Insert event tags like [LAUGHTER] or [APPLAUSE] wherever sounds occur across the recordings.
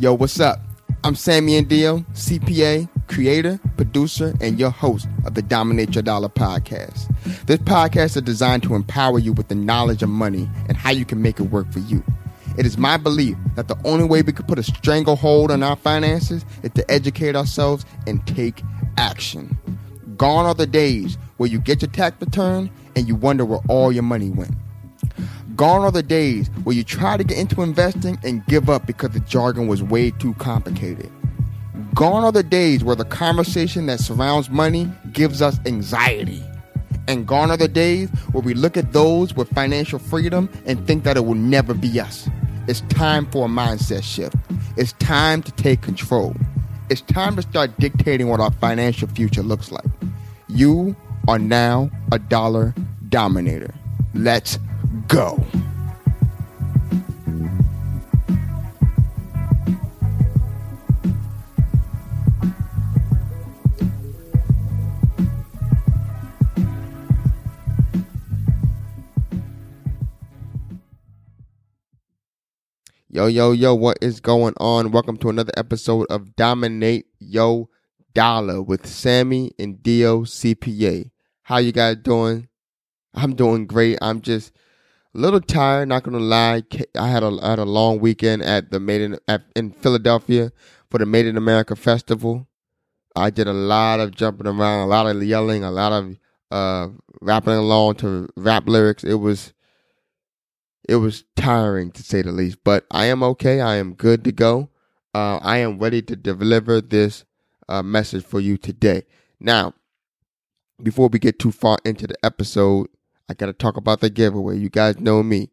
Yo, what's up? I'm Sammy Andio, CPA, creator, producer, and your host of the Dominate Your Dollar podcast. This podcast is designed to empower you with the knowledge of money and how you can make it work for you. It is my belief that the only way we can put a stranglehold on our finances is to educate ourselves and take action. Gone are the days where you get your tax return and you wonder where all your money went. Gone are the days where you try to get into investing and give up because the jargon was way too complicated. Gone are the days where the conversation that surrounds money gives us anxiety. And gone are the days where we look at those with financial freedom and think that it will never be us. It's time for a mindset shift. It's time to take control. It's time to start dictating what our financial future looks like. You are now a dollar dominator. Let's go. Yo, yo, yo, what is going on? Welcome to another episode of Dominate Yo Dollar with Sammy Andio CPA. How you guys doing? I'm doing great. I'm just little tired, not gonna lie. I had a I had a long weekend at the Made in at, in Philadelphia for the Made in America Festival. I did a lot of jumping around, a lot of yelling, a lot of uh rapping along to rap lyrics. It was it was tiring to say the least, but I am okay. I am good to go. Uh, I am ready to deliver this uh, message for you today. Now, before we get too far into the episode, I got to talk about the giveaway. You guys know me.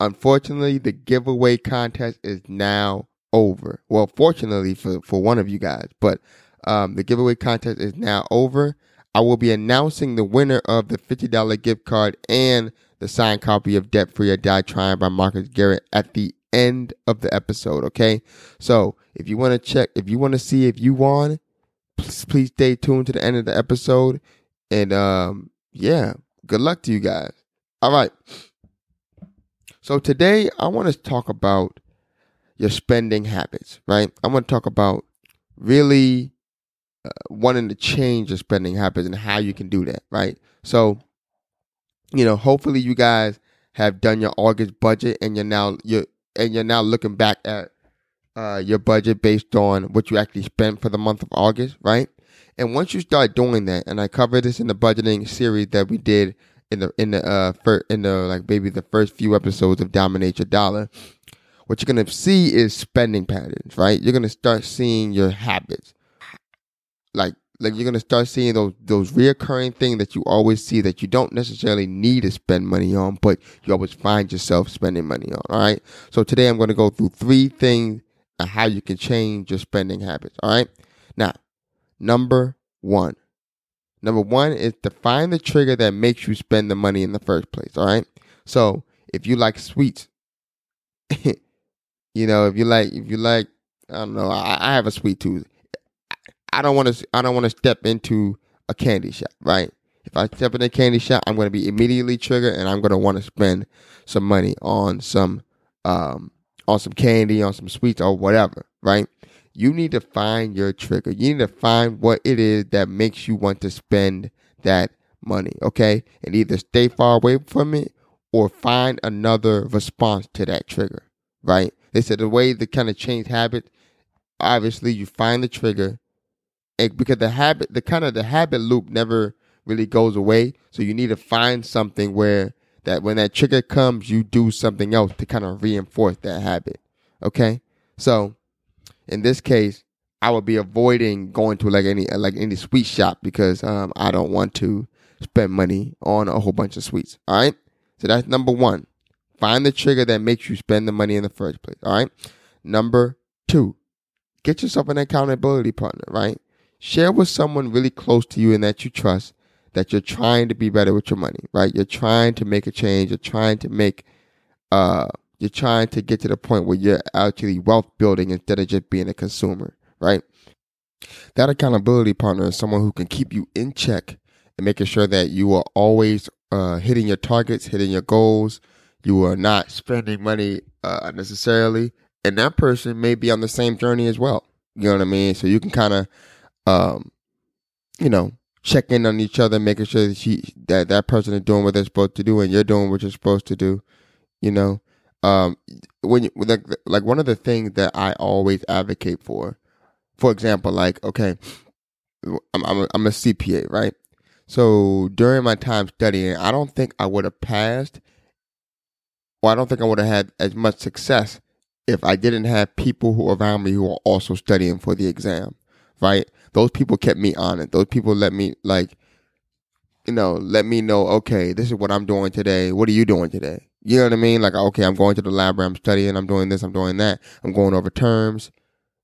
Unfortunately, the giveaway contest is now over. Well, fortunately for, for one of you guys, but um, the giveaway contest is now over. I will be announcing the winner of the $50 gift card and the signed copy of Debt Free or Die Trying by Marcus Garrett at the end of the episode. Okay. So if you want to check, if you want to see if you won, please, please stay tuned to the end of the episode. And um, yeah, good luck to you guys. All right. So today I want to talk about your spending habits, right? I want to talk about really uh, wanting to change your spending habits and how you can do that, right? So you know, hopefully you guys have done your August budget and you're now you're and you're now looking back at uh, your budget based on what you actually spent for the month of August, right? And once you start doing that, and I covered this in the budgeting series that we did in the in the uh in the like maybe the first few episodes of Dominate Your Dollar, what you're gonna see is spending patterns, right? You're gonna start seeing your habits, like like you're gonna start seeing those those reoccurring things that you always see that you don't necessarily need to spend money on, but you always find yourself spending money on. All right. So today I'm gonna go through three things on how you can change your spending habits. All right. Now, number one. Number one is to find the trigger that makes you spend the money in the first place. All right. So if you like sweets, [LAUGHS] you know, if you like, if you like, I don't know, I, I have a sweet tooth I don't want to I don't want to step into a candy shop, right? If I step in a candy shop, I'm going to be immediately triggered, and I'm going to want to spend some money on some um, on some candy, on some sweets, or whatever, right? You need to find your trigger. You need to find what it is that makes you want to spend that money, okay? And either stay far away from it or find another response to that trigger, right? They said the way to kind of change habit, obviously you find the trigger, and because the habit, the kind of the habit loop never really goes away. So you need to find something where that when that trigger comes, you do something else to kind of reinforce that habit. Okay. So in this case, I would be avoiding going to like any like any sweet shop because um, I don't want to spend money on a whole bunch of sweets. All right. So that's number one. Find the trigger that makes you spend the money in the first place. All right. Number two, get yourself an accountability partner. Right. Share with someone really close to you and that you trust that you're trying to be better with your money, right? You're trying to make a change. You're trying to make, uh, you're trying to get to the point where you're actually wealth building instead of just being a consumer, right? That accountability partner is someone who can keep you in check and making sure that you are always uh, hitting your targets, hitting your goals. You are not spending money uh, unnecessarily, and that person may be on the same journey as well. You know what I mean? So you can kind of, um, you know, check in on each other, making sure that she that that person is doing what they're supposed to do, and you're doing what you're supposed to do. You know, um, when you like like one of the things that I always advocate for, for example, like okay, I'm I'm a, I'm a CPA, right? So during my time studying, I don't think I would have passed, or I don't think I would have had as much success if I didn't have people who around me who are also studying for the exam, right? Those people kept me on it. Those people let me like, you know, let me know, okay, this is what I'm doing today. What are you doing today? You know what I mean? Like, okay, I'm going to the library, I'm studying, I'm doing this, I'm doing that, I'm going over terms,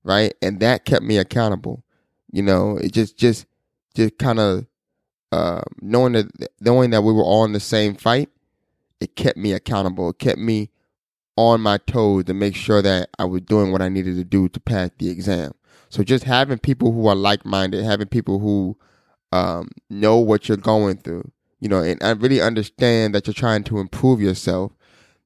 right? And that kept me accountable. You know, it just, just, just kind of, uh, knowing that, knowing that we were all in the same fight, it kept me accountable. It kept me on my toes to make sure that I was doing what I needed to do to pass the exam. So just having people who are like minded, having people who um, know what you're going through, you know, and I really understand that you're trying to improve yourself.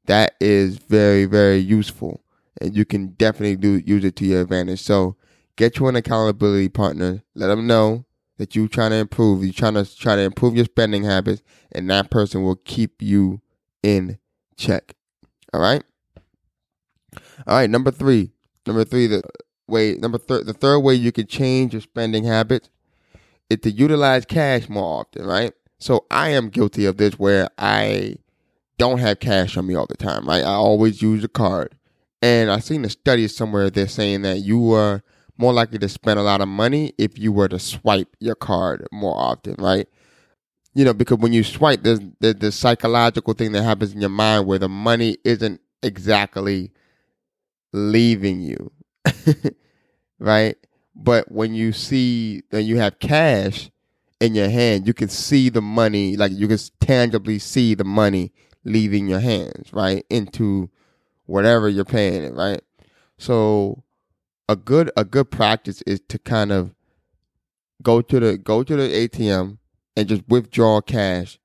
That is very, very useful, and you can definitely do use it to your advantage. So get you an accountability partner. Let them know that you're trying to improve. You're trying to try to improve your spending habits, and that person will keep you in check. All right. All right, number three. Number three, the way number third, the third way you can change your spending habits is to utilize cash more often, right? So I am guilty of this where I don't have cash on me all the time, right? I always use a card. And I've seen a study somewhere they're saying that you are more likely to spend a lot of money if you were to swipe your card more often, right? You know, because when you swipe, there's, there's the psychological thing that happens in your mind where the money isn't exactly leaving you. [LAUGHS] right? But when you see when you have cash in your hand, you can see the money, like you can tangibly see the money leaving your hands, right? Into whatever you're paying it, right? So a good a good practice is to kind of go to the go to the ATM and just withdraw cash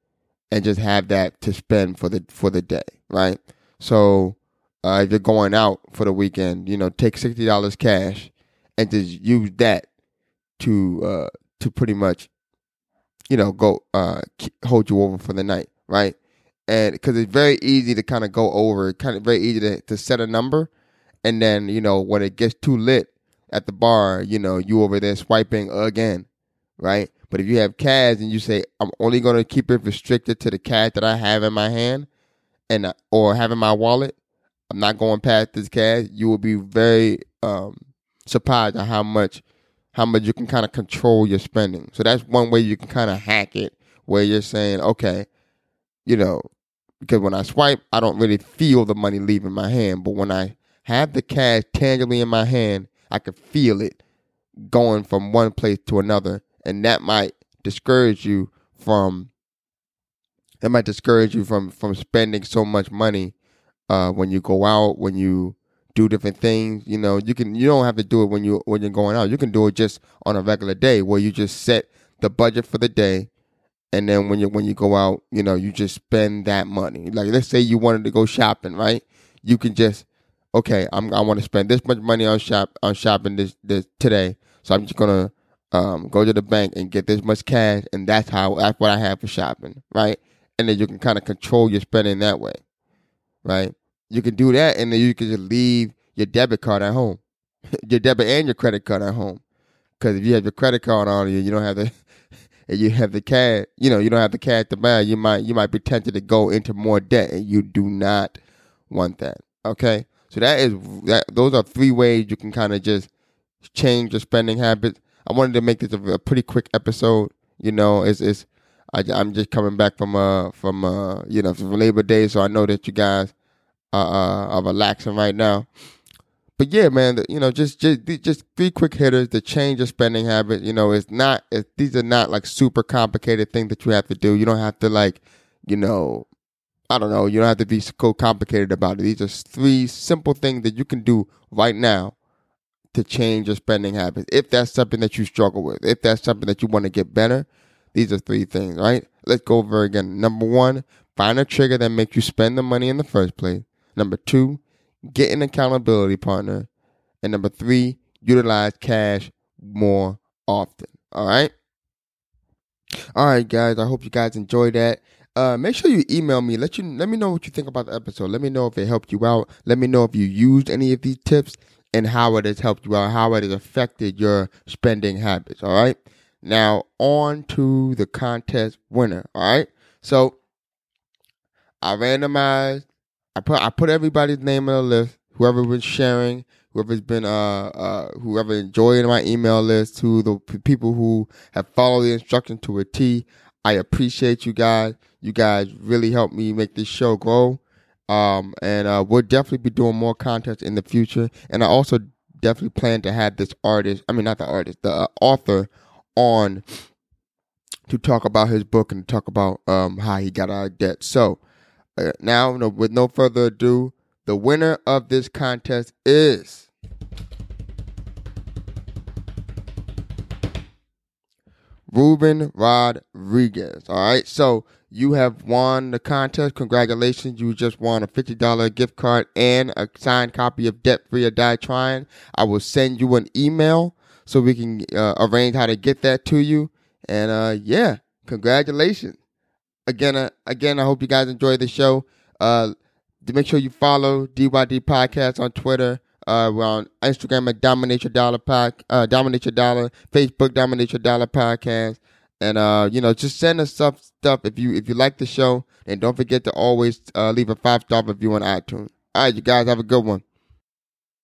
and just have that to spend for the for the day, right? So uh, if you're going out for the weekend, you know, take sixty dollars cash and just use that to uh, to pretty much, you know, go uh, hold you over for the night, right? And because it's very easy to kind of go over, kind of very easy to, to set a number, and then you know when it gets too lit at the bar, you know, you over there swiping again, right? But if you have cash and you say, I'm only going to keep it restricted to the cash that I have in my hand and uh, or have in my wallet, I'm not going past this cash. You will be very um, surprised at how much how much you can kind of control your spending. So that's one way you can kind of hack it, where you're saying, okay, you know, because when I swipe, I don't really feel the money leaving my hand, but when I have the cash tangibly in my hand, I can feel it going from one place to another, and that might discourage you from that might discourage you from from spending so much money uh, when you go out, when you do different things. You know, you can you don't have to do it when you when you're going out. You can do it just on a regular day where you just set the budget for the day, and then when you when you go out, you know, you just spend that money. Like let's say you wanted to go shopping, right? You can just okay, I'm I want to spend this much money on shop on shopping this this today, so I'm just gonna um, go to the bank and get this much cash, and that's how that's what I have for shopping, right? And then you can kind of control your spending that way, right? You can do that, and then you can just leave your debit card at home, [LAUGHS] your debit and your credit card at home. Because if you have your credit card on you, you don't have the, [LAUGHS] and you have the cash, you know, you don't have the cash to buy. You might, you might be tempted to go into more debt, and you do not want that. Okay, so that is that. Those are three ways you can kind of just change your spending habits. I wanted to make this a, a pretty quick episode. You know, it's it's I, am just coming back from uh from uh you know from Labor Day, so I know that you guys uh, uh, relaxing right now. But yeah, man, the, you know, just just just three quick hitters to change your spending habit. You know, it's not these are not like super complicated things that you have to do. You don't have to like, you know, I don't know. You don't have to be so complicated about it. These are three simple things that you can do right now to change your spending habits. If that's something that you struggle with, if that's something that you want to get better, these are three things, right? Let's go over again. Number one, find a trigger that makes you spend the money in the first place. Number two, get an accountability partner. And number three, utilize cash more often. All right. All right, guys. I hope you guys enjoyed that. Uh, make sure you email me. Let you let me know what you think about the episode. Let me know if it helped you out. Let me know if you used any of these tips and how it has helped you out, how it has affected your spending habits. All right. Now on to the contest winner. All right. So I randomized. I put I put everybody's name on the list. Whoever was sharing, whoever's been uh uh whoever enjoyed my email list, to the p- people who have followed the instruction to a T. I appreciate you guys. You guys really helped me make this show grow. Um, and uh, we'll definitely be doing more contests in the future. And I also definitely plan to have this artist, I mean, not the artist, the uh, author on to talk about his book and talk about um, how he got out of debt. So uh, now, no, with no further ado, the winner of this contest is. Ruben Rodriguez. All right. So you have won the contest. Congratulations. You just won a $50 gift card and a signed copy of Debt Free or Die Trying. I will send you an email so we can uh, arrange how to get that to you. And uh, yeah, congratulations. Again, uh, again, I hope you guys enjoy the show. Uh, make sure you follow DYD Podcast on Twitter. Uh, we're on Instagram at Dominate Your Dollar Pack, uh, Dominate Your Dollar, Facebook Dominate Your Dollar Podcast, and uh, you know, just send us stuff stuff if you if you like the show, and don't forget to always uh, leave a five star review on iTunes. All right, you guys have a good one.